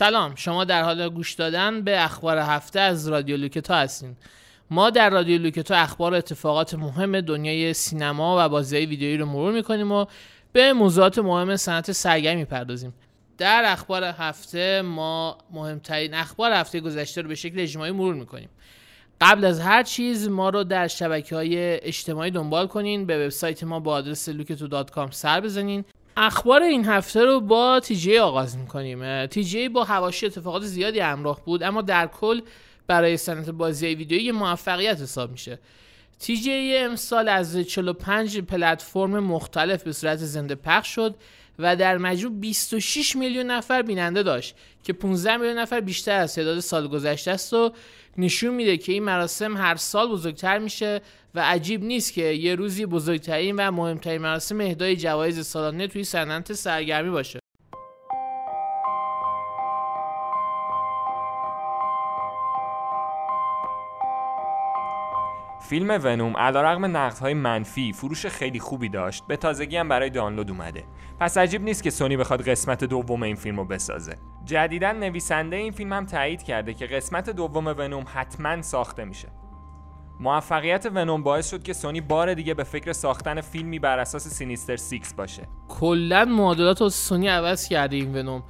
سلام شما در حال گوش دادن به اخبار هفته از رادیو لوکتا هستین. ما در رادیو لوکتا اخبار اتفاقات مهم دنیای سینما و بازی ویدیویی رو مرور می‌کنیم و به موضوعات مهم صنعت سرگرمی می‌پردازیم. در اخبار هفته ما مهمترین اخبار هفته گذشته رو به شکل اجماعی مرور می‌کنیم. قبل از هر چیز ما رو در شبکه های اجتماعی دنبال کنین به وبسایت ما با آدرس لوکتو.com سر بزنین. اخبار این هفته رو با تیجی آغاز می‌کنیم. تیجی با هواشی اتفاقات زیادی همراه بود اما در کل برای صنعت بازی ویدیویی موفقیت حساب میشه. تیجی امسال از 45 پلتفرم مختلف به صورت زنده پخش شد و در مجموع 26 میلیون نفر بیننده داشت که 15 میلیون نفر بیشتر از تعداد سال گذشته است و نشون میده که این مراسم هر سال بزرگتر میشه و عجیب نیست که یه روزی بزرگترین و مهمترین مراسم اهدای جوایز سالانه توی صنعت سرگرمی باشه. فیلم ونوم علیرغم نقدهای منفی فروش خیلی خوبی داشت به تازگی هم برای دانلود اومده. پس عجیب نیست که سونی بخواد قسمت دوم این فیلم رو بسازه. جدیدا نویسنده این فیلم هم تایید کرده که قسمت دوم ونوم حتما ساخته میشه. موفقیت ونوم باعث شد که سونی بار دیگه به فکر ساختن فیلمی بر اساس Sinister Six باشه. کلا معادلات سونی عوض کرده این ونوم.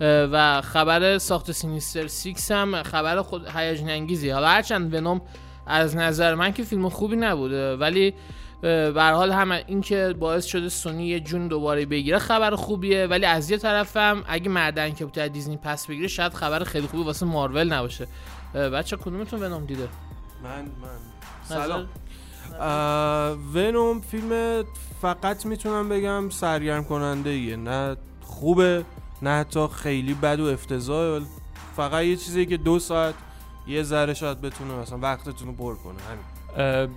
و خبر ساخت Sinister Six هم خبر خود هیجان انگیزی حالا هرچند ونوم از نظر من که فیلم خوبی نبوده ولی به حال هم این که باعث شده سونی یه جون دوباره بگیره خبر خوبیه ولی از یه طرفم اگه که بوده دیزنی پس بگیره شاید خبر خیلی خوبی واسه مارول نباشه. بچه کدومتون ونوم دیده؟ من من. سلام. ونوم فیلم فقط می‌تونم بگم سرگرم کننده ایه نه خوبه نه حتی خیلی بد و افتضاح فقط یه چیزی که دو ساعت یه ذره شاید بتونه مثلا وقتتون رو پر کنه. همین.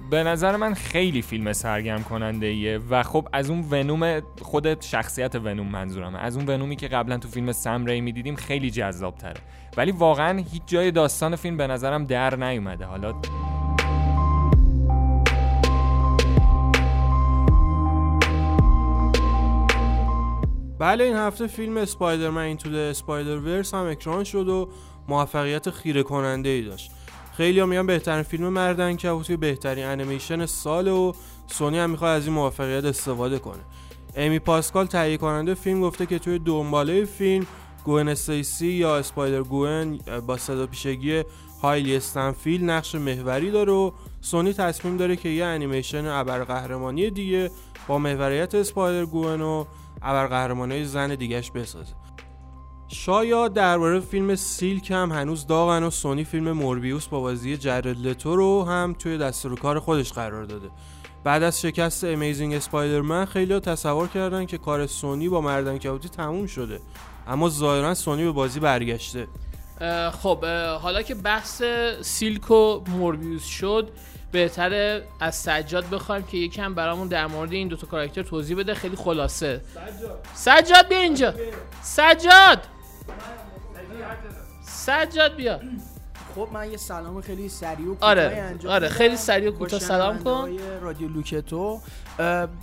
به نظر من خیلی فیلم سرگرم کننده ایه و خب از اون ونوم خودت شخصیت ونوم منظورمه. از اون ونومی که قبلا تو فیلم سم ری می‌دیدیم خیلی جذاب تره ولی واقعا هیچ جای داستان فیلم به نظرم در نیومده. حالا بله این هفته فیلم اسپایدرمن اینتو اسپایدر ورس هم اکران شد و موفقیت خیره کننده ای داشت. خیلی میگن بهترین فیلم مردن که توی بهترین انیمیشن سال و سونی هم می‌خواد از این موفقیت استفاده کنه. امی پاسکال تهیه کننده فیلم گفته که توی دنباله فیلم گوین استیسی یا Spider-Gwen با صداپیشگی هیلی استاینفلد نقش محوری داره و سونی تصمیم داره که یه انیمیشن ابرقهرمانی دیگه با محوریت Spider-Gwen و ابرقهرمانی زن دیگهش بسازه. شایعات درباره فیلم Silk هم هنوز داغن و سونی فیلم موربیوس با بازی جرد لتو رو هم توی دستور کار خودش قرار داده. بعد از شکست Amazing Spider-Man خیلی تصور کردن که کار سونی با مرد عنکبوتی تموم شده. اما ظاهرا سونی به بازی برگشته. خب حالا که بحث سیلک و موربیوس شد بهتره از سجاد بخوایم که یکم برامون در مورد این دوتا کاراکتر توضیح بده. خیلی خلاصه. سجاد. سجاد بیا اینجا. سجاد! سجاد بیا. خب من یه سلام خیلی سریع و آره آره خیلی سریع و کوتاه سلام کن. رادیو لوکتو.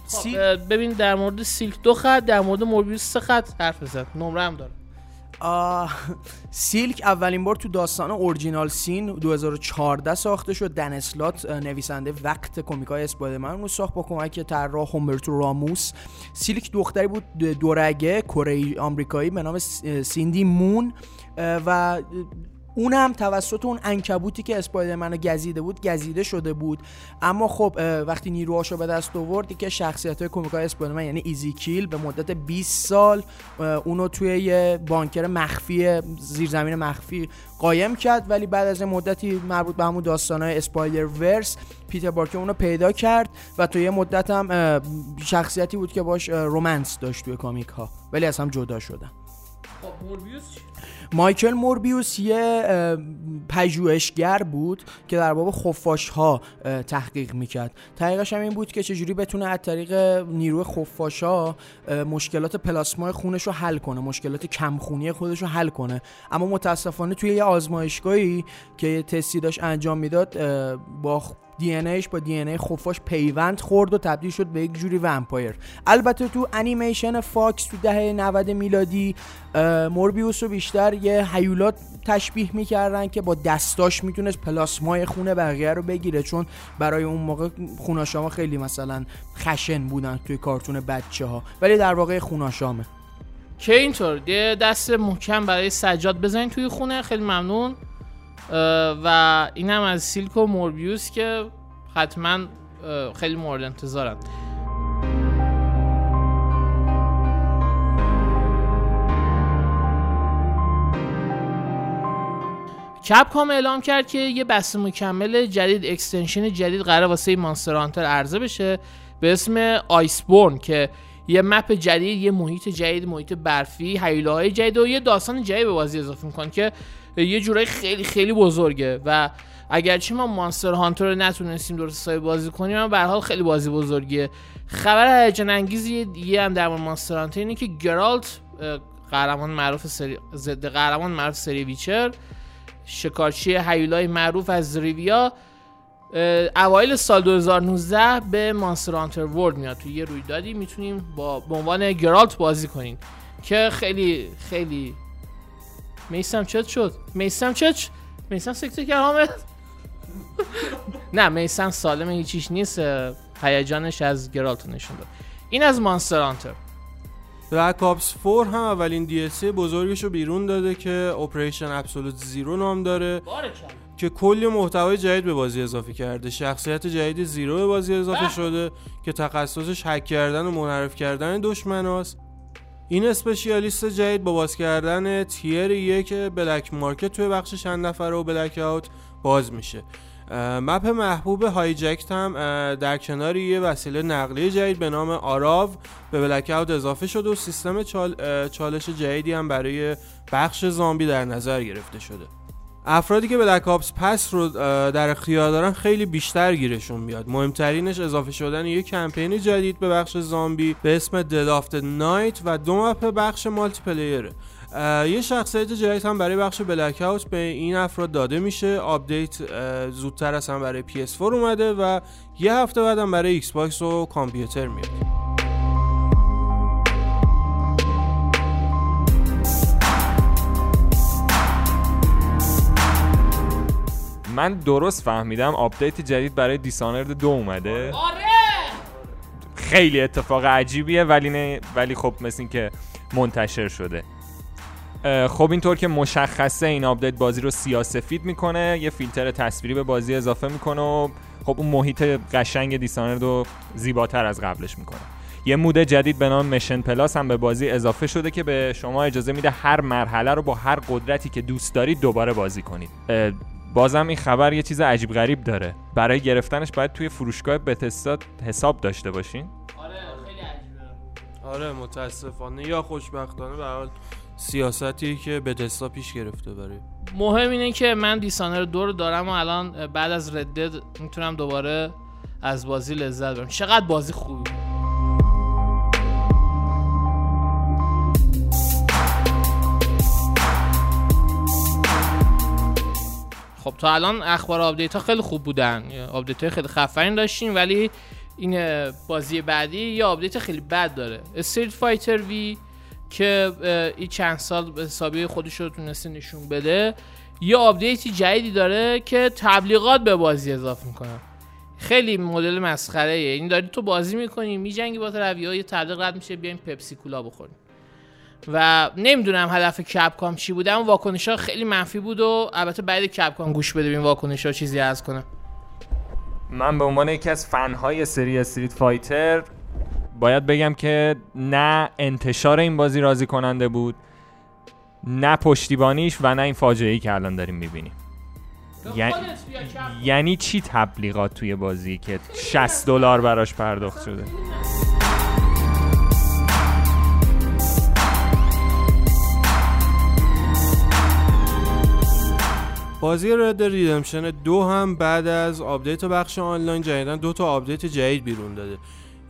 خب ببین در مورد سیلک دو خط در مورد موربیوس سه خط حرف بزن. نمره هم داره سیلک اولین بار تو داستان اورجینال سین 2014 ساخته شد. دن اسلات نویسنده وقت کمیکای اسپایدرمن رو ساخت با کمک طراح هومبرتو راموس. سیلک دختری بود دورگه کره آمریکایی به نام سیندی مون و اون هم توسط اون انکبوتی که اسپایدرمن رو گزیده بود گزیده شده بود. اما خب وقتی نیروهاشو به دست آورد که شخصیت های کمیکای Spider-Man یعنی ایزیکیل به مدت 20 سال اونو توی یه bunker مخفی زیرزمین مخفی قایم کرد. ولی بعد از مدتی مربوط به همون های Spider-Verse پیتر پارکر اونو پیدا کرد و تو یه مدت هم شخصیتی بود که باش romance داشت توی comic ها ولی از هم جدا شدن. خب مایکل موربیوس یه پژوهشگر بود که در باب خفاش ها تحقیق می‌کرد. تحقیقش هم این بود که چجوری بتونه از طریق نیروی خفاش ها مشکلات پلاسمای خونش رو حل کنه مشکلات کمخونی خودش رو حل کنه. اما متاسفانه توی یه آزمایشگاهی که یه تستی داشت انجام می‌داد با دی با DNA خفاش پیوند خورد و تبدیل شد به یک جوری vampire. البته تو انیمیشن فاکس تو دهه 90 میلادی موربیوس رو بیشتر یه هیولا تشبیه می‌کردن که با دستاش می‌تونست پلاسمای خونه بقیه رو بگیره چون برای اون موقع خوناشاما خیلی مثلا خشن بودن توی کارتون بچه ها ولی در واقع خوناشامه. که اینطور دست محکم برای سجاد بزنین توی خونه خیلی ممنون. و اینم از سیلک و موربیوس که حتما خیلی مورد انتظارم کپکام اعلام کرد که یه بسته مکمل جدید extension جدید قرار واسه Monster Hunter عرضه بشه به اسم Iceborne که یه map جدید یه محیط جدید محیط برفی های جدید و یه داستان جدید به بازی اضافه می‌کنه که یه جورایی خیلی خیلی بزرگه و اگرچه ما Monster Hunter رو نتونستیم درست حسابی بازی کنیم اما به حال خیلی بازی بزرگیه. خبر هیجان انگیزی یه هم در Monster Hunter اینه که گرالت قهرمان معروف سری ضد قهرمان معروف سری ویچر شکارچی هیولای معروف از ریویا اوایل سال 2019 به مانستر هانتر ورد میاد. توی یه رویدادی می‌تونیم با به عنوان گرالت بازی کنیم که خیلی خیلی میسم چت شد. میسم چت میسم سکته کرد حامد نه میسم سالم هیچیش نیست. هیجانش از گرالت نشون داد. این از مانستر هانتر. بلک آپس 4 هم اولین دی بزرگش رو بیرون داده که اپریشن ابسولوت زیرو نام داره. که. کلی محتوای جدید به بازی اضافه کرده. شخصیت جدید زیرو به بازی اضافه شده که تخصصش هک کردن و منحرف کردن دشمن این اسپشیالیست جدید با باز کردن تیر یک بلک مارکت توی بخش چند نفره و بلک اوت باز میشه. مپ محبوب هایجکت هم در کنار یه وسیله نقلیه جدید به نام آراو به بلک اوت اضافه شده و سیستم چالش جدیدی هم برای بخش زامبی در نظر گرفته شده. افرادی که بلک آپس پس رو در اختیار دارن خیلی بیشتر گیرشون میاد. مهمترینش اضافه شدن یک کمپین جدید به بخش زامبی به اسم دد آفت نایت و دو مپ بخش مالتی پلیره یه شخصیت جدید هم برای بخش بلک به این افراد داده میشه. آپدیت زودتر از هم برای PS4 اومده و یه هفته بعدم برای ایکس باکس و کامپیوتر میاد. من درست فهمیدم آپدیت جدید برای Dishonored دو اومده. آره! خیلی اتفاق عجیبیه ولی نه ولی خب مثل این که منتشر شده. خب اینطور که مشخصه این آپدیت بازی رو سیاسفید می‌کنه یه فیلتر تصویری به بازی اضافه می‌کنه و خب اون محیط قشنگ Dishonored رو زیباتر از قبلش می‌کنه. یه mode جدید به نام Mission Plus هم به بازی اضافه شده که به شما اجازه میده هر مرحله رو با هر قدرتی که دوست دارید دوباره بازی کنید. بازم این خبر یه چیز عجیب غریب داره. برای گرفتنش باید توی فروشگاه بتسدا حساب داشته باشین. آره خیلی عجیبه. آره متاسفانه. یا خوشبختانه به حال سیاستی که بتستا پیش گرفته برای. مهم اینه که من دیسانر دو رو دارم و الان بعد از ردد می‌تونم دوباره از بازی لذت ببرم چقدر بازی خوبی خب تا الان اخبار آپدیت ها خیلی خوب بودن. آپدیت های خیلی خفنی داشتیم ولی این بازی بعدی یه آپدیت خیلی بد داره. Street Fighter V که این چند سال حسابی خودش رو تونسته نشون بده یه آپدیتی جدیدی داره که تبلیغات به بازی اضافه می‌کنه. خیلی مدل مسخره این داری تو بازی می‌کنی میجنگی با طرفی ها یه تبلیغ رد میشه بیایم پپسی کولا بخوریم. و نمی‌دونم هدف کپکام چی بوده اما واکنش ها خیلی منفی بود و البته بعد کپکام گوش بده ببین واکنش ها چیزی از کنه. من به عنوان یکی از فنهای سری استریت فایتر باید بگم که نه انتشار این بازی راضی کننده بود نه پشتیبانیش و نه این فاجعه ای که الان داریم می‌بینیم. یعنی... یعنی چی تبلیغات توی بازی که 60 دلار براش پرداخت شده؟ بازی Red Redemption دو هم بعد از آپدیت بخش آنلاین جدیدن دو تا آپدیت جدید بیرون داده.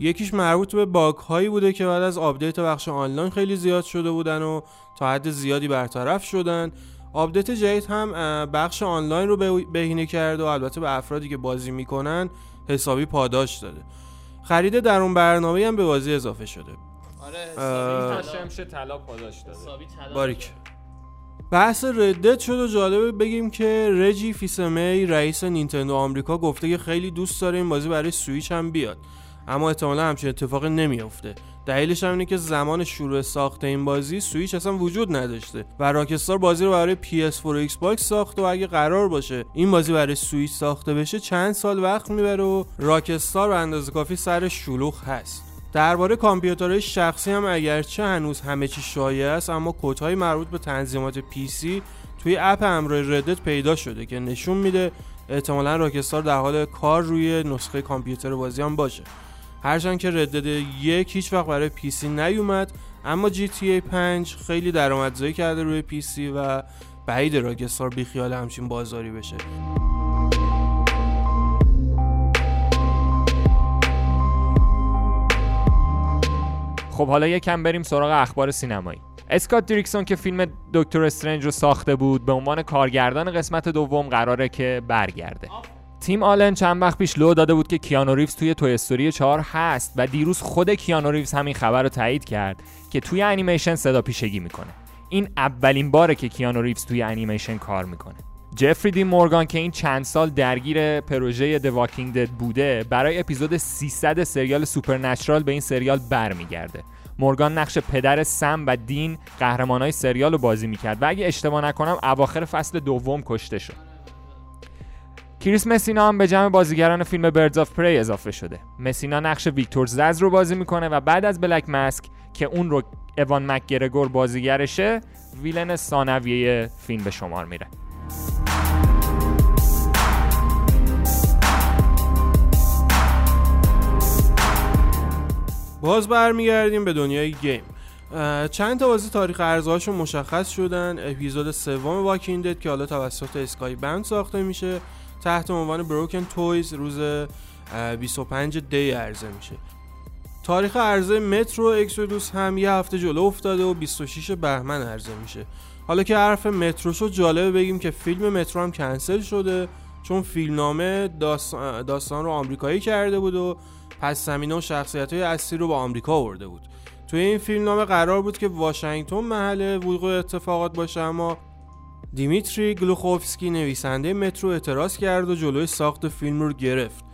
یکیش مربوط به باگ هایی بوده که بعد از آپدیت بخش آنلاین خیلی زیاد شده بودن و تا حد زیادی برطرف شدن. آپدیت جدید هم بخش آنلاین رو بهینه کرد و البته به افرادی که بازی می‌کنن حسابی پاداش داده. خرید در اون برنامه هم به بازی اضافه شده. آره طلا پاداش داده. باریک. بحث Red Dead شد و جالبه بگیم که رجی فیسمی رئیس نینتندو آمریکا گفته که خیلی دوست داره این بازی برای سویچ هم بیاد. اما احتمالا همچین اتفاقی نمیافته. دلیلش هم اینه که زمان شروع ساخت این بازی سویچ اصلا وجود نداشته و راکستار بازی رو برای PS4 و ایکس باکس ساخته و اگه قرار باشه این بازی برای سویچ ساخته بشه چند سال وقت می‌بره و راکستار به اندازه کافی سرش شلوغ هست. درباره کامپیوترهای شخصی هم اگرچه هنوز همه چی شایعه است اما کدهای مربوط به تنظیمات PC توی اپ همراه Red Dead پیدا شده که نشون میده احتمالا راکستار در حال کار روی نسخه کامپیوتر بازی هم باشه. هرچند که Red Dead یک هیچ وقت برای PC نیومد اما GTA 5 خیلی درآمدزایی کرده روی PC و بعیده راکستار بیخیال همچین بازاری بشه. خب حالا یکم بریم سراغ اخبار سینمایی. اسکات دریکسون که فیلم Doctor Strange رو ساخته بود به عنوان کارگردان قسمت دوم قراره که برگرده. تیم آلن چند وقت پیش لو داده بود که کیانو ریوز توی Toy Story 4 هست و دیروز خود کیانو ریوز همین خبر رو تایید کرد که توی انیمیشن صدا پیشگی می‌کنه. این اولین باره که کیانو ریوز توی انیمیشن کار می‌کنه. جفری دی مورگان که این چند سال درگیر پروژه The Walking Dead بوده برای اپیزود 300 سریال Supernatural به این سریال برمیگرده. مورگان نقش پدر سم و دین قهرمانای سریال رو بازی می‌کرد و اگه اشتباه نکنم اواخر فصل دوم کشته شد. کریس مسینا هم به جمع بازیگران فیلم Birds of Prey اضافه شده. مسینا نقش ویکتور زز رو بازی می‌کنه و بعد از Black Mask که اون رو اوان مکگرگور بازیگرشه villain ثانویه فیلم به شمار میره. باز برمیگردیم به دنیای گیم. چند تا بازی تاریخ ارزهاشون مشخص شدن. اپیزود سوم واکیندد که حالا توسط اسکای بند ساخته میشه. تحت عنوان بروکن تویز روز 25 دی عرضه میشه. تاریخ عرضه مترو اکسودوس هم یه هفته جلو افتاده و 26 بهمن عرضه میشه. حالا که حرف مترو شد جالبه بگیم که فیلم مترو هم کنسل شده چون فیلمنامه داستان, داستان رو آمریکایی کرده بود و پس زمینه و شخصیت های اصلی رو به آمریکا آورده بود. توی این فیلمنامه قرار بود که واشنگتن محل وقوع اتفاقات باشه اما دیمیتری گلوخوفسکی نویسنده مترو اعتراض کرد و جلوی ساخت فیلم رو گرفت.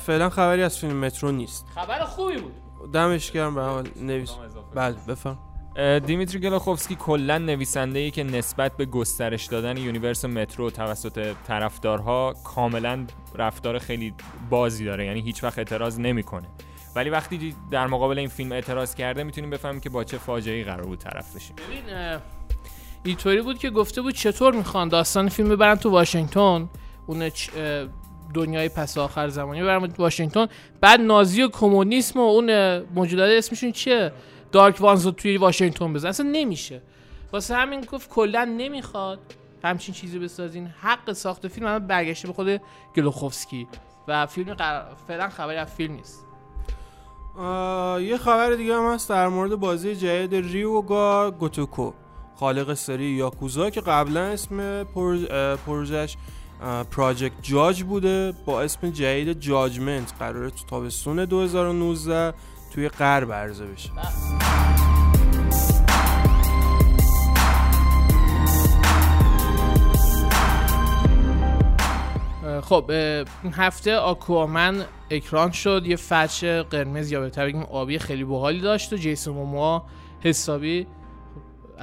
فعلا خبری از فیلم مترو نیست. خبر خوبی بود. دمش گرم به حال نویس بله بفهم دیمیتری گلوخوفسکی کلا نویسنده ای که نسبت به گسترش دادن universe مترو توسط طرفدارها کاملا رفتار خیلی بازی داره یعنی هیچ وقت اعتراض نمی‌کنه. ولی وقتی در مقابل این فیلم اعتراض کرده می‌تونیم بفهمیم که با چه فاجعه‌ای قرار بود طرف بشیم. اینطوری بود که گفته بود چطور می‌خوان داستان فیلم ببرن تو واشنگتن. اون دنیای پس آخر زمانی ببرن واشنگتن. بعد نازی و کمونیسم و اون موجودات اسمشون چیه؟ دارک وانز رو توی واشنگتن بزن. اصلا نمیشه. واسه همین گفت کلا نمی‌خواد همچین چیزی بسازین. حق ساخت فیلم هم برگشته به خود گلوخوفسکی. و فیلم قر... فعلا خبری از فیلم نیست. یه خبر دیگه هم هست در مورد بازی جدید ریوگا گوتوکو. خالق سری یاکوزا که قبلا اسم پروژش پراجکت جاج بوده با اسم جدید جاجمنت قراره تو تابستون 2019 توی غرب عرضه بشه. خب این هفته آکوامن اکران شد. یه فچ قرمز یا بهتر بگیم آبی خیلی باحالی داشت و جیسون موموا حسابی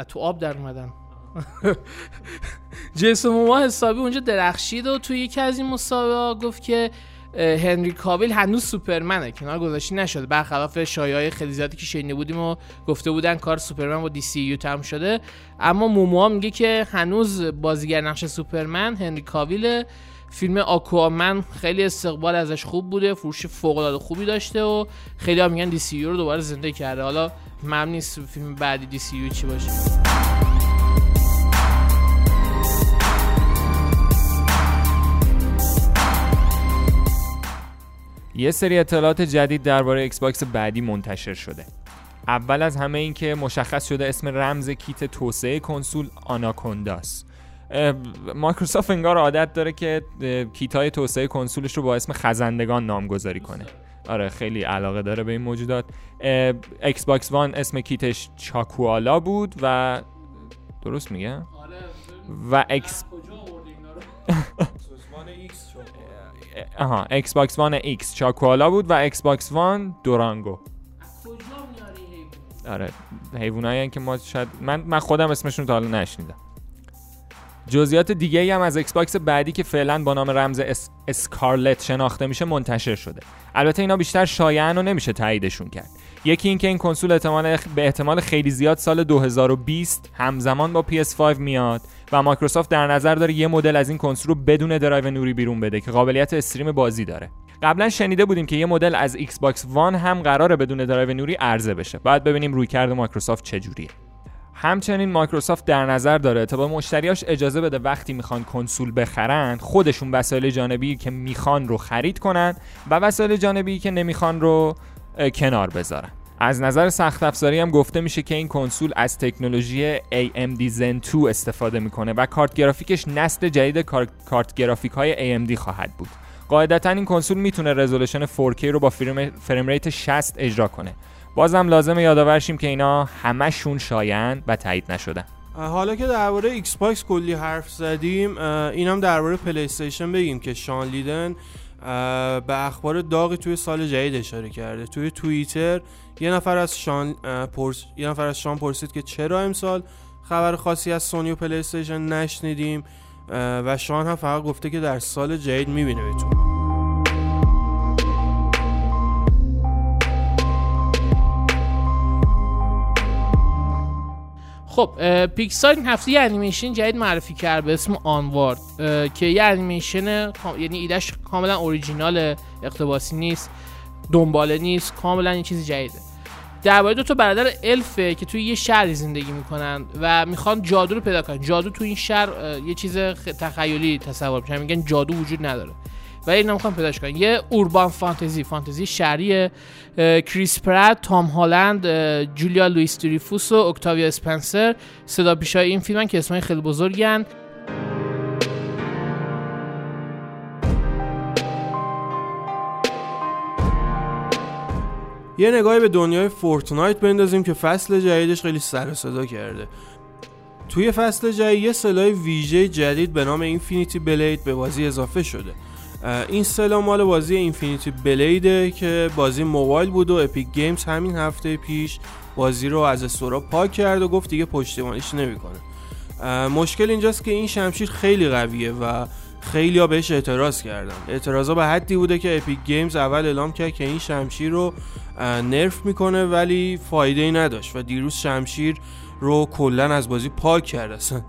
تو آب در اومدن. جیسون موما حسابی اونجا درخشید و توی یکی از این مسابقه گفت که هنری کابیل هنوز سوپرمنه. کنار گذاشتی نشده. برخلاف شایعه خیلی زیادی که شنیده بودیم و گفته بودن کار سوپرمن با دی سی یو تم شده. اما موموا میگه که هنوز بازیگر نقش سوپرمن هنری کابیل فیلم Aquaman خیلی استقبال ازش خوب بوده. فروش فوق العاده خوبی داشته و خیلی ها میگن DCU رو دوباره زنده کرده. حالا معلوم نیست فیلم بعدی DCU چی باشه. یه سری اطلاعات جدید درباره ایکس باکس بعدی منتشر شده. اول از همه این که مشخص شده اسم رمز کیت توسعه کنسول آناکونداس. مایکروسافت انگار عادت داره که کیت های توسعه کنسولش رو با اسم خزندگان نامگذاری کنه. آره خیلی علاقه داره به این موجودات. ایکس باکس وان اسم کیتش چاکوالا بود و درست میگه؟ آره و اکس آها ایکس باکس وان ایکس چاکوالا بود و ایکس باکس وان دورانگو آره حیوانایی که ما شاید من من خودم اسمشون تا حالا نشنیدم. جزئیات دیگه ای هم از ایکس باکس بعدی که فعلا با نام رمز اس... اسکارلت شناخته میشه منتشر شده. البته اینا بیشتر شایعن و نمیشه تاییدشون کرد. یکی اینکه این کنسول احتمال به احتمال خیلی زیاد سال 2020 همزمان با PS5 میاد و مایکروسافت در نظر داره یه مدل از این کنسول رو بدون درایو نوری بیرون بده که قابلیت stream بازی داره. قبلا شنیده بودیم که یه مدل از ایکس باکس وان هم قراره بدون درایو نوری عرضه بشه. بعد ببینیم رویکرد مایکروسافت چجوریه همچنین مایکروسافت در نظر داره تا به مشتریاش اجازه بده وقتی می‌خوان کنسول بخرن خودشون وسایل جانبی که می‌خوان رو خرید کنن و وسایل جانبی که نمی‌خوان رو کنار بذارن. از نظر سخت افزاری هم گفته میشه که این کنسول از تکنولوژی AMD Zen 2 استفاده می‌کنه و کارت گرافیکش نسل جدید کارت گرافیک های AMD خواهد بود. قاعدتا این کنسول می‌تونه رزولوشن 4K رو با frame rate 60 اجرا کنه. بازم لازمه یادآور شیم که اینا همشون شایعن و تایید نشدن حالا که درباره ایکس باکس کلی حرف زدیم اینم درباره پلی استیشن بگیم که شان لیدن به اخبار داغی توی سال جدید اشاره کرده. توی توییتر یه نفر از شان پرس... یه نفر از شان پرسید که چرا امسال خبر خاصی از سونی و پلی استیشن نشنیدیم و شان هم فقط گفته که در سال جدید می‌بینمتون. خب پیکسار این هفته یه انیمیشن جدید معرفی کرد به اسم آنوارد که یه انیمیشن یعنی ایدهش کاملا اوریجینال اقتباسی نیست. دنباله نیست کاملا این چیز جدیده. درباره دو تا برادر الفه که توی یه شهری زندگی می‌کنن و می‌خوان جادو رو پیدا کنن. جادو توی این شهر یه چیز تخیلی تصور میشن میگن جادو وجود نداره. و این نمی‌خوان پیداش کنن. یه اوربان فانتزی فانتزی شهری کریس پرات تام هالند جولیا لوئیس تریفوس و اکتاویا اسپنسر. صدا پیشه‌های این فیلمن که اسمای خیلی بزرگن. یه نگاهی به دنیای فورتنایت بندازیم که فصل جدیدش خیلی سر صدا کرده. توی فصل جدید یه سلاح ویژه جدید به نام Infinity Blade به بازی اضافه شده. این سلاح مال بازی Infinity Blade ه که بازی موبایل بود و اپیک گیمز همین هفته پیش بازی رو از store ا پاک کرد و گفت دیگه پشتیبانیش نمی‌کنه. مشکل اینجاست که این شمشیر خیلی قویه و خیلی ها بهش اعتراض کردن. اعتراضا به حدی بوده که اپیک گیمز اول اعلام کرد که این شمشیر رو nerf می‌کنه ولی فایده ای نداشت و دیروز شمشیر رو کلا از بازی پاک کرد اصلا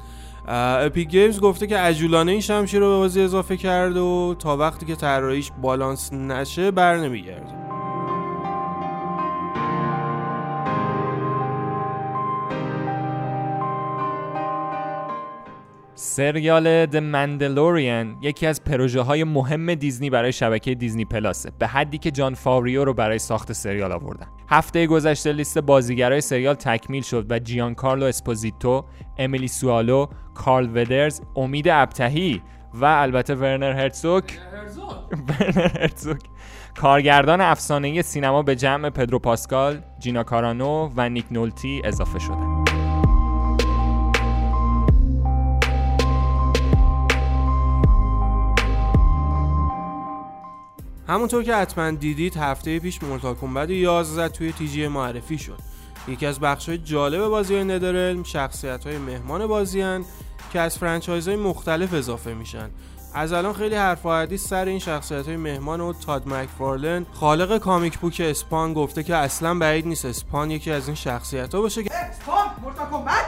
اپیک گیمز گفته که عجولانه این شمشیر رو به بازی اضافه کرده و تا وقتی که طراحیش بالانس نشه بر نمیگرده. سریال The Mandalorian یکی از پروژه های مهم دیزنی برای شبکه دیزنی پلاسه به حدی که جان فاوریو رو برای ساخت سریال آوردن. هفته گذشته لیست بازیگرای سریال تکمیل شد و جیان کارلو اسپوزیتو، امیلی سوالو، کارل ودرز، امید ابتهی و البته ورنر هرتزوک ورنر هرتزوک کارگردان افسانه سینما به جمع پدرو پاسکال، جینا کارانو و نیک نولتی اضافه شدند. همونطور که حتما دیدید هفته پیش مورتال کمبت 11 توی تیجی معرفی شد. یکی از بخش های جالب بازی های ندرلم شخصیت های مهمان بازی هن که از فرانچایز های مختلف اضافه میشن. از الان خیلی حرف و سر این شخصیت های مهمان و تاد مکفارلن. خالق کامیک بوک اسپان گفته که اصلا بعید نیست اسپان یکی از این شخصیت ها باشه که اسپان؟ مورتال کمبت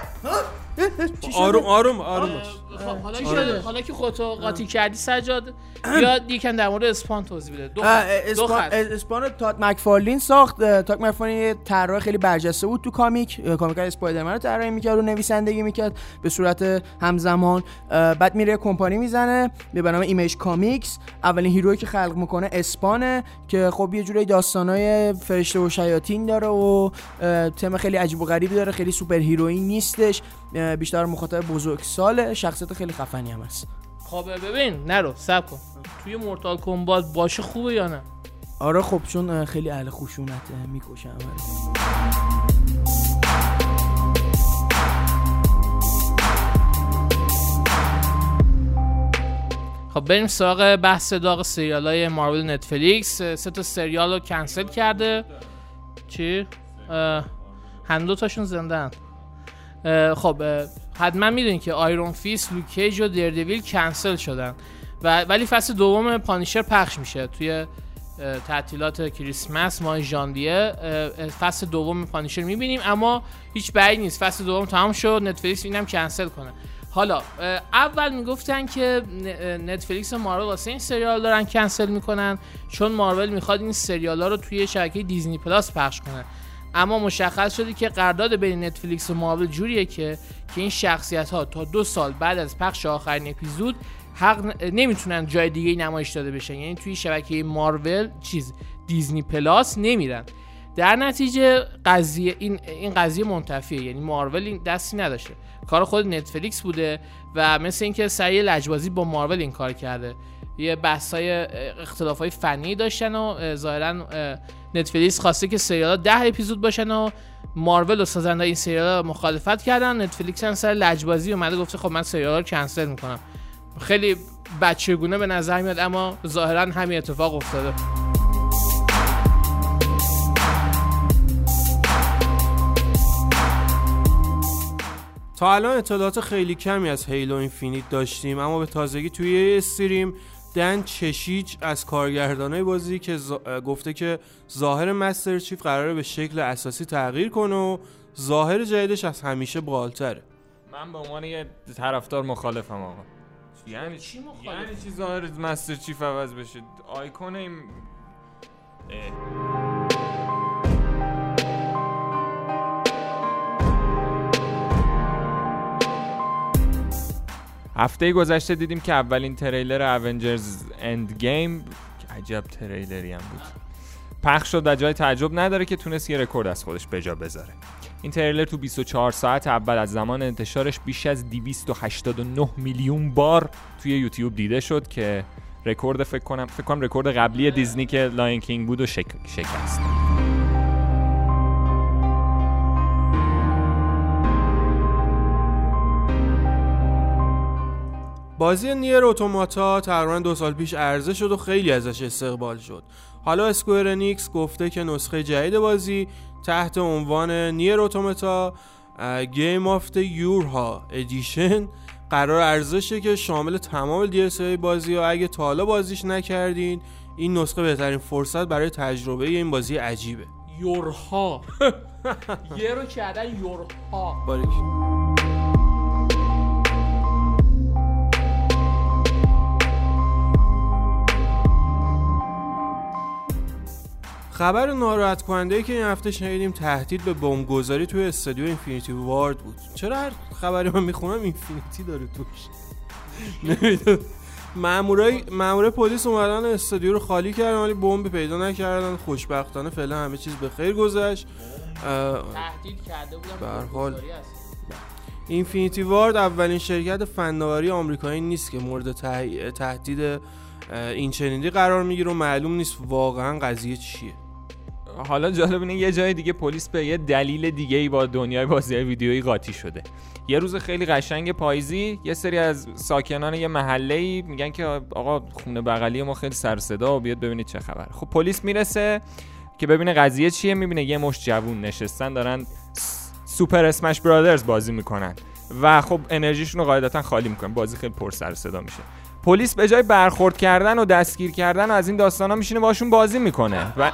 آروم آروم آروم باش. خب حالا که حالا که خودتو قاطی کردی سجاد یا یکم در مورد اسپان توضیح بده. دو اسپان Spawn تاد مکفارلین ساخت. تاد مکفارلین یه طراح خیلی برجسته بود تو comic. comic Spider-Man رو طراحی می‌کرد و نویسندگی می‌کرد. به صورت همزمان بعد میره کمپانی می‌زنه به نام Image Comics. اولین hero یی که خلق می‌کنه Spawn ه که خب یه جوری داستانای فرشته و شیاطین داره و تم خیلی عجیب و غریبی داره خیلی superhero ین نیستش. بیشتر مخاطب بزرگ ساله شخصیت خیلی خفنی هم هست. خب ببین نرو سب کن. توی مورتال کمبات باشه خوبه یا نه؟ آره خب چون خیلی اهل خشونت می‌کشم خب بریم سراغ بحث داغ سریال های مارول نتفلیکس. سه تا سریال رو کنسل کرده. چی؟ هن دو تاشون زندن خب حتما می‌دونید که Iron Fist Luke Cage و Daredevil کنسل شدن. و ولی فصل دوم Punisher پخش میشه. توی تعطیلات کریسمس ماه ژانویه فصل دوم Punisher می‌بینیم. اما هیچ بعید نیست. فصل دوم تمام شد. Netflix اینم کنسل کنه. حالا اول می‌گفتن که Netflix و مارول واسه این سریال دارن کنسل می‌کنن. چون مارول می‌خواد این سریال ها رو توی شبکه Disney Plus پخش کنه. اما مشخص شده که قرارداد بین نتفلیکس و مارول جوریه که که این شخصیت ها تا دو سال بعد از پخش آخرین اپیزود حق نمی‌تونن جای دیگه نمایش داده بشن. یعنی توی شبکه مارول چیز دیزنی پلاس نمیرن. در نتیجه قضیه این این قضیه منتفیه. یعنی مارول این دستی نداشته. کار خود نتفلیکس بوده و مثل اینکه سریع لجبازی با مارول این کار کرده. یه اختلاف های فنی داشتن و ظاهرا نتفلیکس خواسته که سریال ده اپیزود باشن و مارول و سازنده این سریال مخالفت کردن. نتفلیکس هم سر لجبازی اومده گفته خب من سریال رو کنسل می‌کنم. خیلی بچگونه به نظر میاد اما ظاهرا همین اتفاق افتاده. تا الان اطلاعات خیلی کمی از هیلو اینفینیت داشتیم اما به تازگی توی استریم دن چشیچ از کارگردانای بازی که گفته که ظاهر مستر چیف قراره به شکل اساسی تغییر کنه و ظاهر جدیدش از همیشه بالتره من به عنوان یه طرفدار مخالفم آقا. یعنی چی مخالف؟ یعنی چی ظاهر مستر چیف عوض بشه؟ آیکون این هفته گذشته دیدیم که اولین تریلر Avengers Endgame عجب تریلری هم بود. پخش شد و جای تعجب نداره که تونست یه رکورد از خودش به جا بذاره. این تریلر تو 24 ساعت اول از زمان انتشارش بیش از 289 میلیون بار توی یوتیوب دیده شد که رکورد فکر کنم فکر کنم رکورد قبلی دیزنی که Lion King بود و شک... شکست. بازی Nier Automata تقریبا دو سال پیش عرضه شد و خیلی ازش استقبال شد. حالا Square Enix گفته که نسخه جدید بازی تحت عنوان Nier Automata Game of the YoRHa Edition قرار عرضه شه که شامل تمام DLC بازی و اگه تا حالا بازیش نکردین این نسخه بهترین فرصت برای تجربه این بازی عجیبه. YoRHa. year رو کردن YoRHa. خبر ناراحت کننده ای که این هفته شنیدیم تهدید به بمبگذاری توی استادیو اینفینیتی وارد بود. چرا هر خبری من می‌خونم اینفینیتی داره توش؟ نمی‌دونم. مامورای مامورای پلیس اومدن استادیو رو خالی کردن ولی بمب پیدا نکردن خوشبختانه فعلا همه چیز به خیر گذشت. تهدید کرده بودن به حال. اینفینیتی وارد اولین شرکت فناوری آمریکایی نیست که مورد تهدید این چنینی قرار می‌گیره و معلوم نیست واقعا قضیه چیه. حالا جالب اینه یه جای دیگه پلیس به یه دلیل دیگه ای با دنیای بازی ویدیویی قاطی شده. یه روز خیلی قشنگ پاییزی یه سری از ساکنان یه محله ای میگن که آقا خونه بغلی ما خیلی سر صدا و بیاد ببینید چه خبر خب پلیس می‌رسه که ببینه قضیه چیه می‌بینه یه مش جوون نشستن دارن سوپر اسمش برادرز بازی می‌کنن. و خب انرژیشون رو قاعدتا خالی می‌کنن. بازی خیلی پر سر صدا میشه. پلیس به جای برخورد کردن و دستگیر کردن و از این داستانا میشینه باشون بازی می‌کنه. و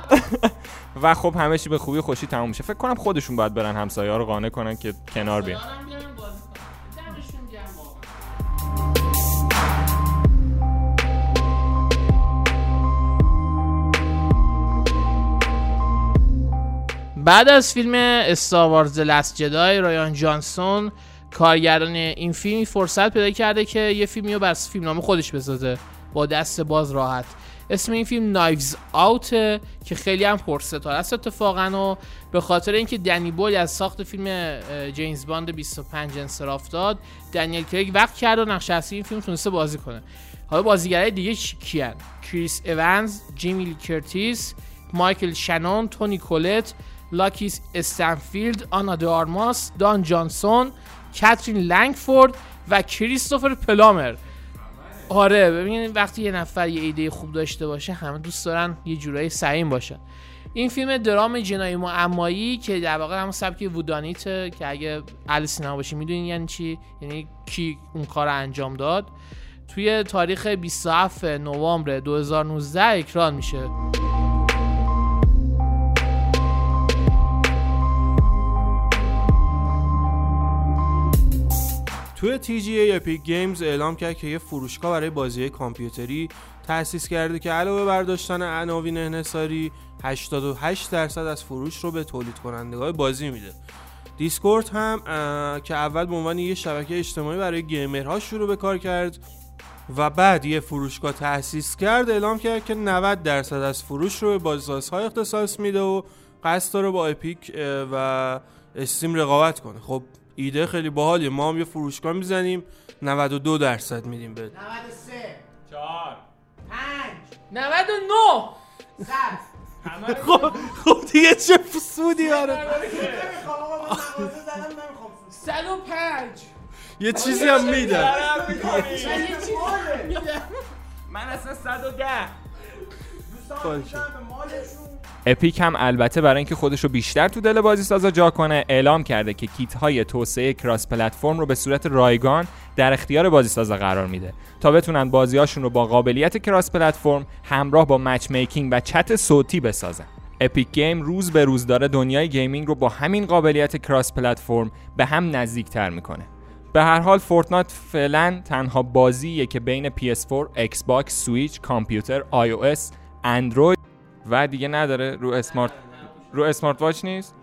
و خب همه چی به خوبی خوشی تموم میشه. فکر کنم خودشون باید برن همسایه ها رو قانع کنن که کنار بیان. بعد از فیلم Star Wars Last Jedi رایان جانسون کارگردان این فیلم فرصت پیدا کرده که یه فیلمی رو بر فیلمنامه خودش بسازه. با دست باز راحت. اسم این فیلم Knives Out که خیلی هم پرستاره است اتفاقا و به خاطر اینکه دنی بویل از ساخت فیلم جیمز باند 25 انصراف داد دنیل کریگ وقت کرد و نقش اصلی این فیلم تونسته بازی کنه. حالا بازیگرای دیگه کیان؟ کریس ایونز جیمی کرتیس مایکل شنون تونی کولت لاکیس استنفیلد آنا دارماس دان جانسون کاترین لنگفورد و کریستوفر پلامر. آره ببینید وقتی یه نفر یه ایده خوب داشته باشه همه دوست دارن یه جورایی سعیم باشن. این فیلم درام جنایی معمایی که در واقع هم سبک وودانیته که اگه اهل سینما باشی می‌دونین یعنی چی؟ یعنی کی اون کار انجام داد. توی تاریخ 27 نوامبر 2019 اکران میشه. توی TGA Epic Games اعلام کرد که یه فروشگاه برای بازی کامپیوتری تأسیس کرده که علاوه بر داشتن عناوین انحصاری 88 درصد از فروش رو به تولید کنندگان بازی میده. Discord هم که اول به عنوان یه شبکه اجتماعی برای gamer ها شروع به کار کرد و بعد یه فروشگاه تأسیس کرد اعلام کرد که 90 درصد از فروش رو به بازی سازها اختصاص میده و قصد داره با Epic و استیم رقابت کنه. خب ایده خیلی باحالیه. ما هم یه فروشگاه می‌زنیم 92 درصد میدیم به 93 4 5 99 صد. خب خب دیگه چه سودی داره نمی‌خوام آقا من مغازه زدم نمی‌خوام 105 یه چیزی هم میدم. من اصلا 110 دوستان به مالشون Epic هم البته برای اینکه خودش رو بیشتر تو دل بازی سازا جا کنه اعلام کرده که کیت های توسعه cross platform رو به صورت رایگان در اختیار بازی سازا قرار میده تا بتونن بازیاشون رو با قابلیت cross platform همراه با matchmaking و چت صوتی بسازن. Epic Games روز به روز داره دنیای gaming رو با همین قابلیت cross platform به هم نزدیکتر می‌کنه. به هر حال Fortnite فعلا تنها بازیه که بین PS4, Xbox، Switch، کامپیوتر، iOS، اندروید و دیگه نداره رو اسمارت رو اسمارت واچ نیست.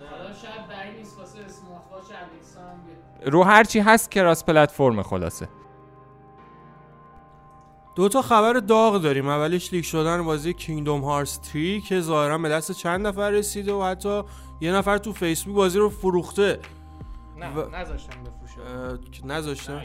رو هرچی هست کراس پلتفرم خلاصه. دو تا خبر داغ داریم. اولش لیک شدن بازی کینگدوم هارس 3 که ظاهرا به دست چند نفر رسیده و حتی یه نفر تو فیسبوک بازی رو فروخته. نه و- نذاشتم بفروشه که نذاشته نه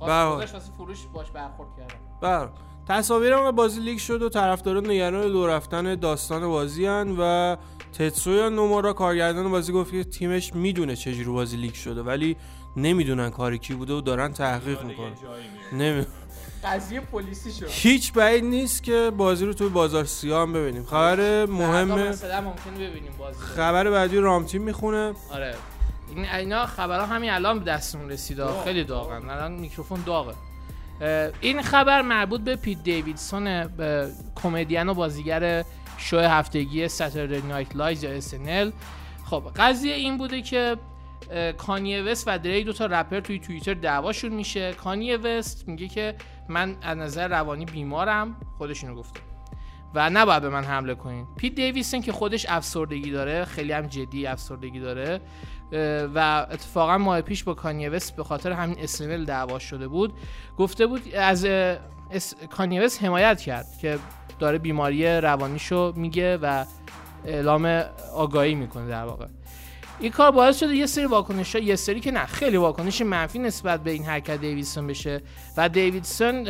بله. خودش واسه فروش باش برخورد کردم. بر تصاویر هم بازی لیک شد و طرفداران نگران دو رفتن داستان بازی هن و تتسویا نومورا کارگردان بازی گفت که تیمش می‌دونه چجوری بازی لیک شده ولی نمی‌دونن کار کی بوده و دارن تحقیق می‌کنن. نمی... قضیه پلیسی شد. هیچ بعید نیست که بازی رو توی بازار سیاه هم ببینیم. خبر مهم مثلا ممکنه ببینیم بازی. خبر بعدی رام تیم می‌خونه. آره. این اینا خبرها همین الان به دستمون رسیده خیلی داغن. الان میکروفون داغه. این خبر مربوط به پیت دیویدسون کمدین و بازیگر شو هفتگی Saturday Night Live یا SNL خب قضیه این بوده که کانیه وست و دریک دو تا رپر توی توییتر دعواشون میشه. کانیه وست میگه که من از نظر روانی بیمارم خودشونو گفته. و نباید به من حمله کنین. پیت دیویدسون که خودش افسردگی داره خیلی هم جدی افسردگی داره. و اتفاقا ماه پیش با کانیه وست به خاطر همین اسنل دعوا شده بود گفته بود از اس... کانیه وست حمایت کرد که داره بیماری روانیشو میگه و اعلام آگاهی می‌کنه در واقع. این کار باعث شده یه سری واکنش ها یه سری که نه خیلی واکنش منفی نسبت به این حرکت دیویدسون بشه و دیویدسون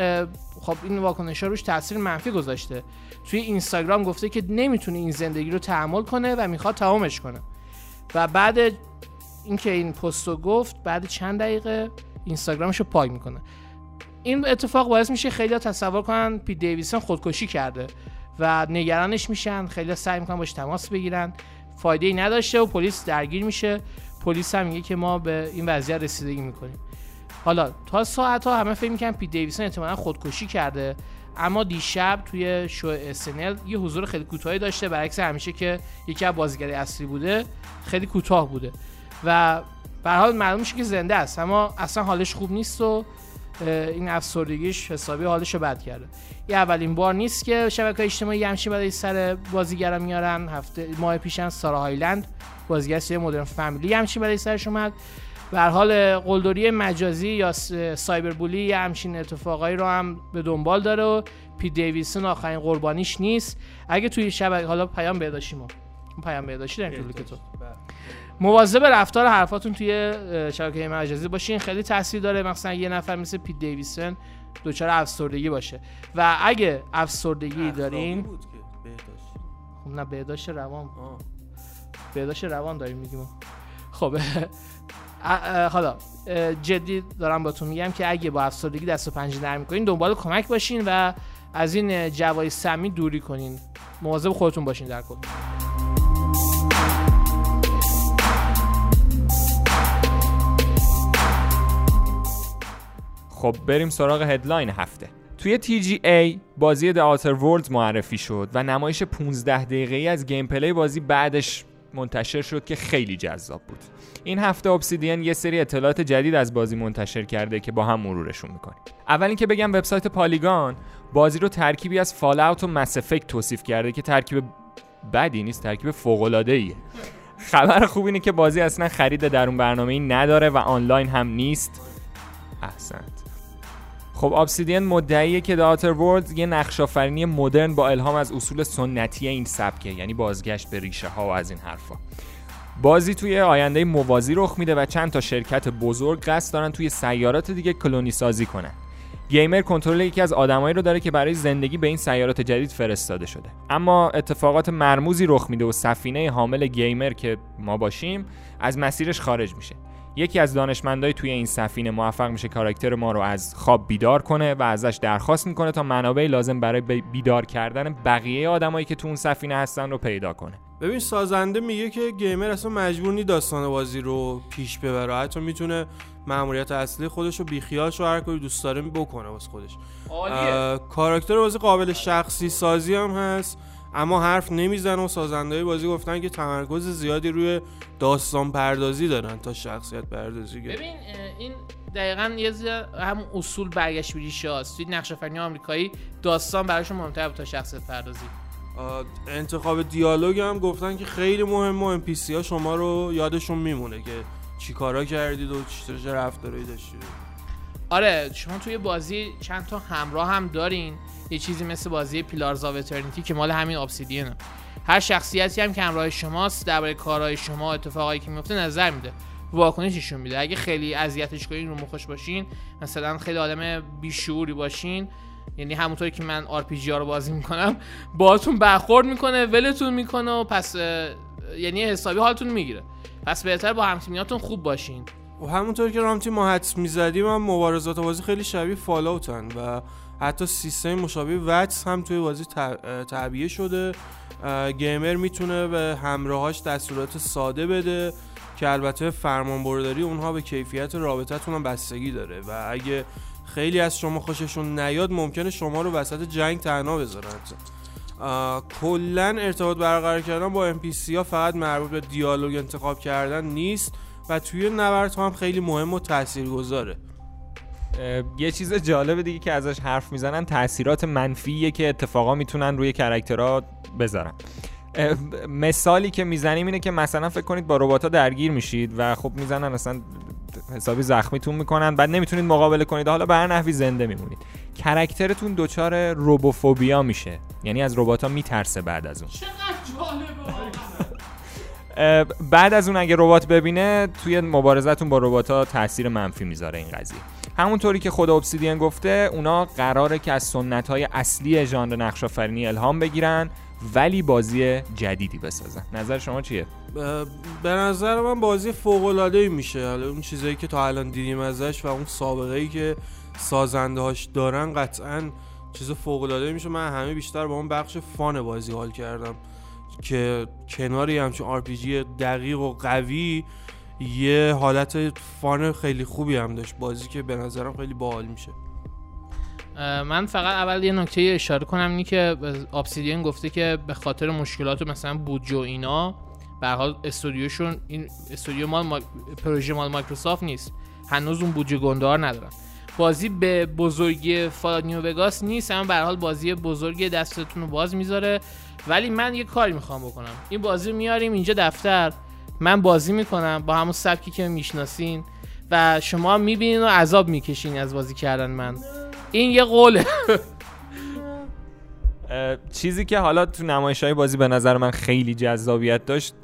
خب این واکنش ها روش تاثیر منفی گذاشته. توی اینستاگرام گفته که نمی‌تونه این زندگی رو تحمل کنه و می‌خواد تمامش کنه. و بعد اینکه این پست رو گفت بعد چند دقیقه اینستاگرامش رو پاک می‌کنه. این اتفاق باعث میشه خیلی تصور کنن پیت دیویدسون خودکشی کرده و نگرانش میشن خیلی سعی می‌کنن باش تماس بگیرن. فایده ای نداشته و پلیس درگیر میشه. پلیس هم میگه که ما به این وضعیت رسیدگی می‌کنیم. حالا تا ساعت ها همه فکر می‌کنن پیت دیویدسون احتمالا خودکشی کرده. اما دیشب توی show SNL یه حضور خیلی کوتاهی داشته برعکس همیشه که یکی از بازیگری اصلی بوده خیلی کوتاه بوده. و به حال معلوم میشه که زنده است اما اصلا حالش خوب نیست و این افسردگیش حسابی حالش رو بد کرده. این اولین بار نیست که شبکه اجتماعی همچین برای سر بازیگرا میارن. هفته ماه پیشن سارا هایلند بازیگر سری مدرن فامیلی همچین برای سرش اومد. به هر حال قلدری مجازی یا سایبر بولی یه همچین اتفاقایی رو هم به دنبال داره و پی دیویسون آخرین قربانیش نیست. اگه توی شبکه حالا پیام بهداشتی ما پیام بهداشتی داریم که تو مواظب رفتار حرفاتون توی شبکه مجازی باشین. خیلی تاثیر داره. مثلا یه نفر مثل پیت دیویسون دچار افسردگی باشه. و اگه افسردگی دارین بود که بهداشت. خب نه بهداشت روان آه. بهداشت روان داریم میگیم. خب. حالا جدی دارم باتون میگم که اگه با افسردگی دست و پنجه نرم می‌کنین دنبال کمک باشین و از این جوای سمی دوری کنین. مواظب خودتون باشین در کل. خب بریم سراغ headline هفته. توی TGA بازی The Outer Worlds معرفی شد و نمایش 15 دقیقه‌ای از gameplay بازی بعدش منتشر شد که خیلی جذاب بود. این هفته ابسیدین یه سری اطلاعات جدید از بازی منتشر کرده که با هم مرورشون می‌کنیم. اول اینکه بگم وبسایت پالیگان بازی رو ترکیبی از فال اوت و مس توصیف کرده که ترکیب بدی نیست ترکیب فوق خبر خوب اینه که بازی اصلا خرید در اون برنامه ای نداره و آنلاین هم نیست. احسنت. خب ابسیدین مدعیه که داتر ورلد یه نقش آفرینی مدرن با الهام از اصول سنتی این سبکه یعنی بازگشت به ریشه ها و از این حرفا. بازی توی آینده موازی رخ میده و چند تا شرکت بزرگ قصد دارن توی سیارات دیگه کلونی سازی کنن. گیمر کنترل یکی از آدمایی رو داره که برای زندگی به این سیارات جدید فرستاده شده. اما اتفاقات مرموزی رخ میده و سفینه حامل گیمر که ما باشیم از مسیرش خارج میشه. یکی از دانشمندای توی این سفینه موفق میشه کاراکتر ما رو از خواب بیدار کنه و ازش درخواست می‌کنه تا منابع لازم برای بیدار کردن بقیه آدمایی که تو اون سفینه هستن رو پیدا کنه. ببین سازنده میگه که گیمر اصلا مجبور نی داستان بازی رو پیش ببره. حتی می‌تونه مأموریت اصلی خودش رو بیخیالش رو هر کاری دوست داره بکنه واسه خودش. کاراکتر بازی قابل شخصی سازی هم هست. اما حرف نمی‌زنه و سازنده بازی گفتن که تمرکز زیادی روی داستان پردازی دارن تا شخصیت پردازی ببین این دقیقا یه هم اصول برگشت به هست توی نقش فنی آمریکایی داستان براشون مهمتر تا شخصیت پردازی. انتخاب دیالوگ هم گفتن که خیلی مهمه و ام ها شما رو یادشون میمونه که چیکارا کردید و چه رفتاری داشتید. آره شما توی بازی چند تا همراه هم دارین. یه چیزی مثل بازی پیلارز آف اترنیتی که مال همین ابسیدینه هر شخصیتی هم که همراه شماست درباره کارهای شما اتفاقایی که میفته نظر میده. واکنششون میده. اگه خیلی اذیتش کنین رو مخش باشین. مثلا خیلی آدم بیشعوری باشین. یعنی همونطوری که من آر پی جی رو بازی می‌کنم باهاتون برخورد می‌کنه ولتون می‌کنه و پس یعنی حسابی حالتون می‌گیره. پس بهتر با همتیمیاتون خوب باشین. و همونطور که رامتی ما حدس می‌زدیم هم مبارزات بازی خیلی شبیه فالاوتن و حتی سیستم مشابه وچس هم توی بازی تعبیه شده. گیمر می‌تونه به همراهاش دستورات ساده بده که البته فرمان برداری اونها به کیفیت رابطتون هم بستگی داره و اگه خیلی از شما خوششون نیاد ممکنه شما رو وسط جنگ تنها بذارن. کلا ارتباط برقرار کردن با NPC ها فقط مربوط به دیالوگ انتخاب کردن نیست. و توی نبردها هم خیلی مهم و تاثیرگذاره. یه چیز جالب دیگه که ازش حرف می‌زنن تاثیرات منفیه که اتفاقا می‌تونن روی کرکترها بذارن. مثالی که می‌زنیم اینه که مثلا فکر کنید با ربات درگیر میشید و خب می‌زنن اصلا حسابی زخمیتون می‌کنن بعد نمی‌تونید مقابله کنید حالا به هر نحوی زنده میمونید. کرکترتون دچار روبوفوبیا میشه یعنی از ربات ها میترسه بعد از اون. بعد از اون اگه ربات ببینه توی مبارزتون با ربات ها تاثیر منفی می‌ذاره این قضیه. همونطوری که خود ابسیدین گفته اونا قراره که از سنت های اصلی ژانر نقش آفرینی الهام بگیرن ولی بازی جدیدی بسازن. نظر شما چیه؟ به نظر من بازی فوق العاده میشه. حالا اون چیزایی که تا الان دیدیم ازش و اون سابقه ای که سازنده هاش دارن قطعا چیز فوق العاده میشه. من همه بیشتر با اون بخش فان بازی حال کردم. که کناری همچون آر دقیق و قوی یه حالت فان خیلی خوبی هم داشت. بازی که به نظرم خیلی باحال میشه. من فقط اول یه نکته اشاره کنم اینی که ابسیدین گفته که به خاطر مشکلات مثلا بودجه و اینا به حال استودیوشون این استودیو مال پروژه مال مایکروسافت نیست. هنوز اون بودجه گندار ندارن. بازی به بزرگی فالات نیو وگاس نیست اما به حال بازی بزرگی دستتون رو باز می‌ذاره. ولی من یه کاری می‌خوام بکنم. این بازی میاریم اینجا دفتر. من بازی می‌کنم با همون سبکی که می‌شناسین و شما می‌بینین و عذاب می‌کشین از بازی کردن من. این یه قوله. چیزی که حالا تو نمایش های بازی به نظر من خیلی جذابیت داشت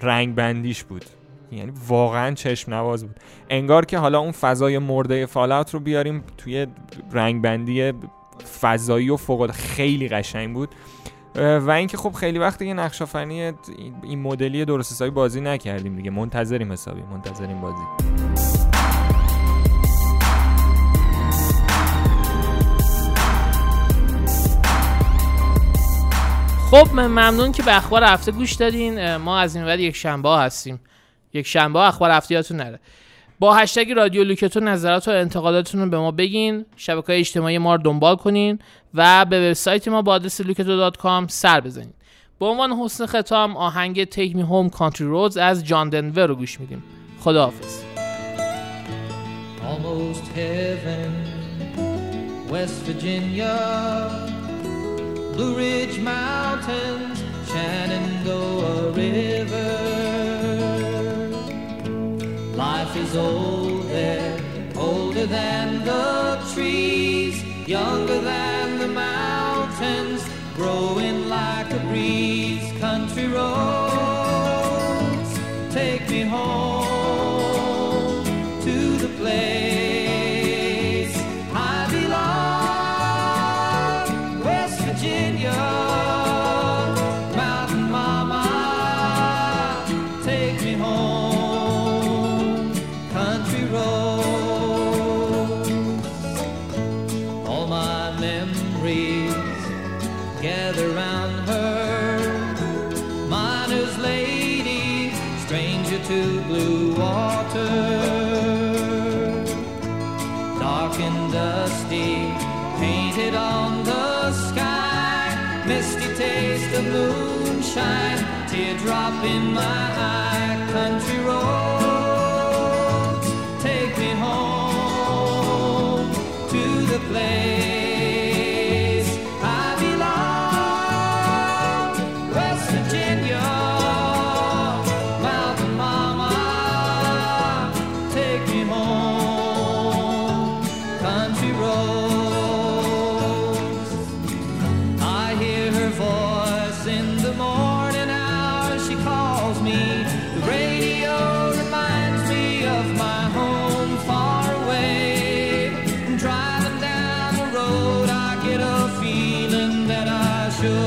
رنگ بندیش بود. یعنی واقعا چشم نواز بود. انگار که حالا اون فضای مرده فالات رو بیاریم توی رنگ بندی فضایی و فوق خیلی قشنگ بود. و اینکه خب خیلی وقت دیگه نقش این مدلی درست حسابی بازی نکردیم دیگه. منتظریم حسابی منتظریم بازی. خب ممنون که به اخبار هفته گوش دادین. ما از این ور یک شنبه هستیم. یک شنبه اخبار هفته یادتون نره. با هشتگ رادیو لوکتو نظرات و انتقاداتتون رو به ما بگین شبکه های اجتماعی ما رو دنبال کنین و به وبسایت ما با آدرس لوکتو سر بزنین. به عنوان حسن ختام آهنگ تیک می هوم کانتری رودز از جان دنور رو گوش میدیم. خداحافظ. Almost heaven, West Virginia, Blue Ridge Mountains, Shenandoah River. Life is old there, older than the trees, younger than the mountains, growing like a breeze. Country roads, take me home teardrop in my eye,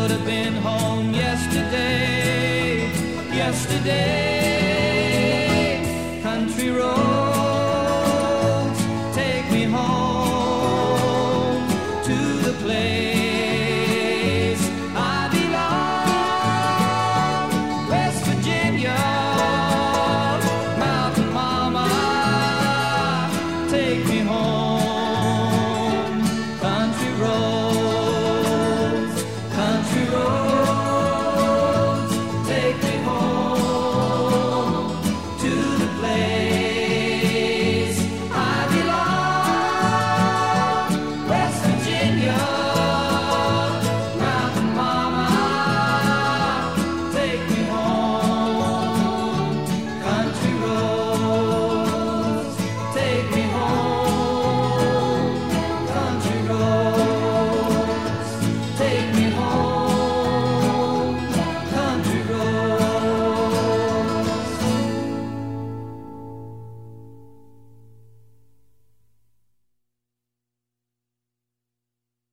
should have been home yesterday, yesterday.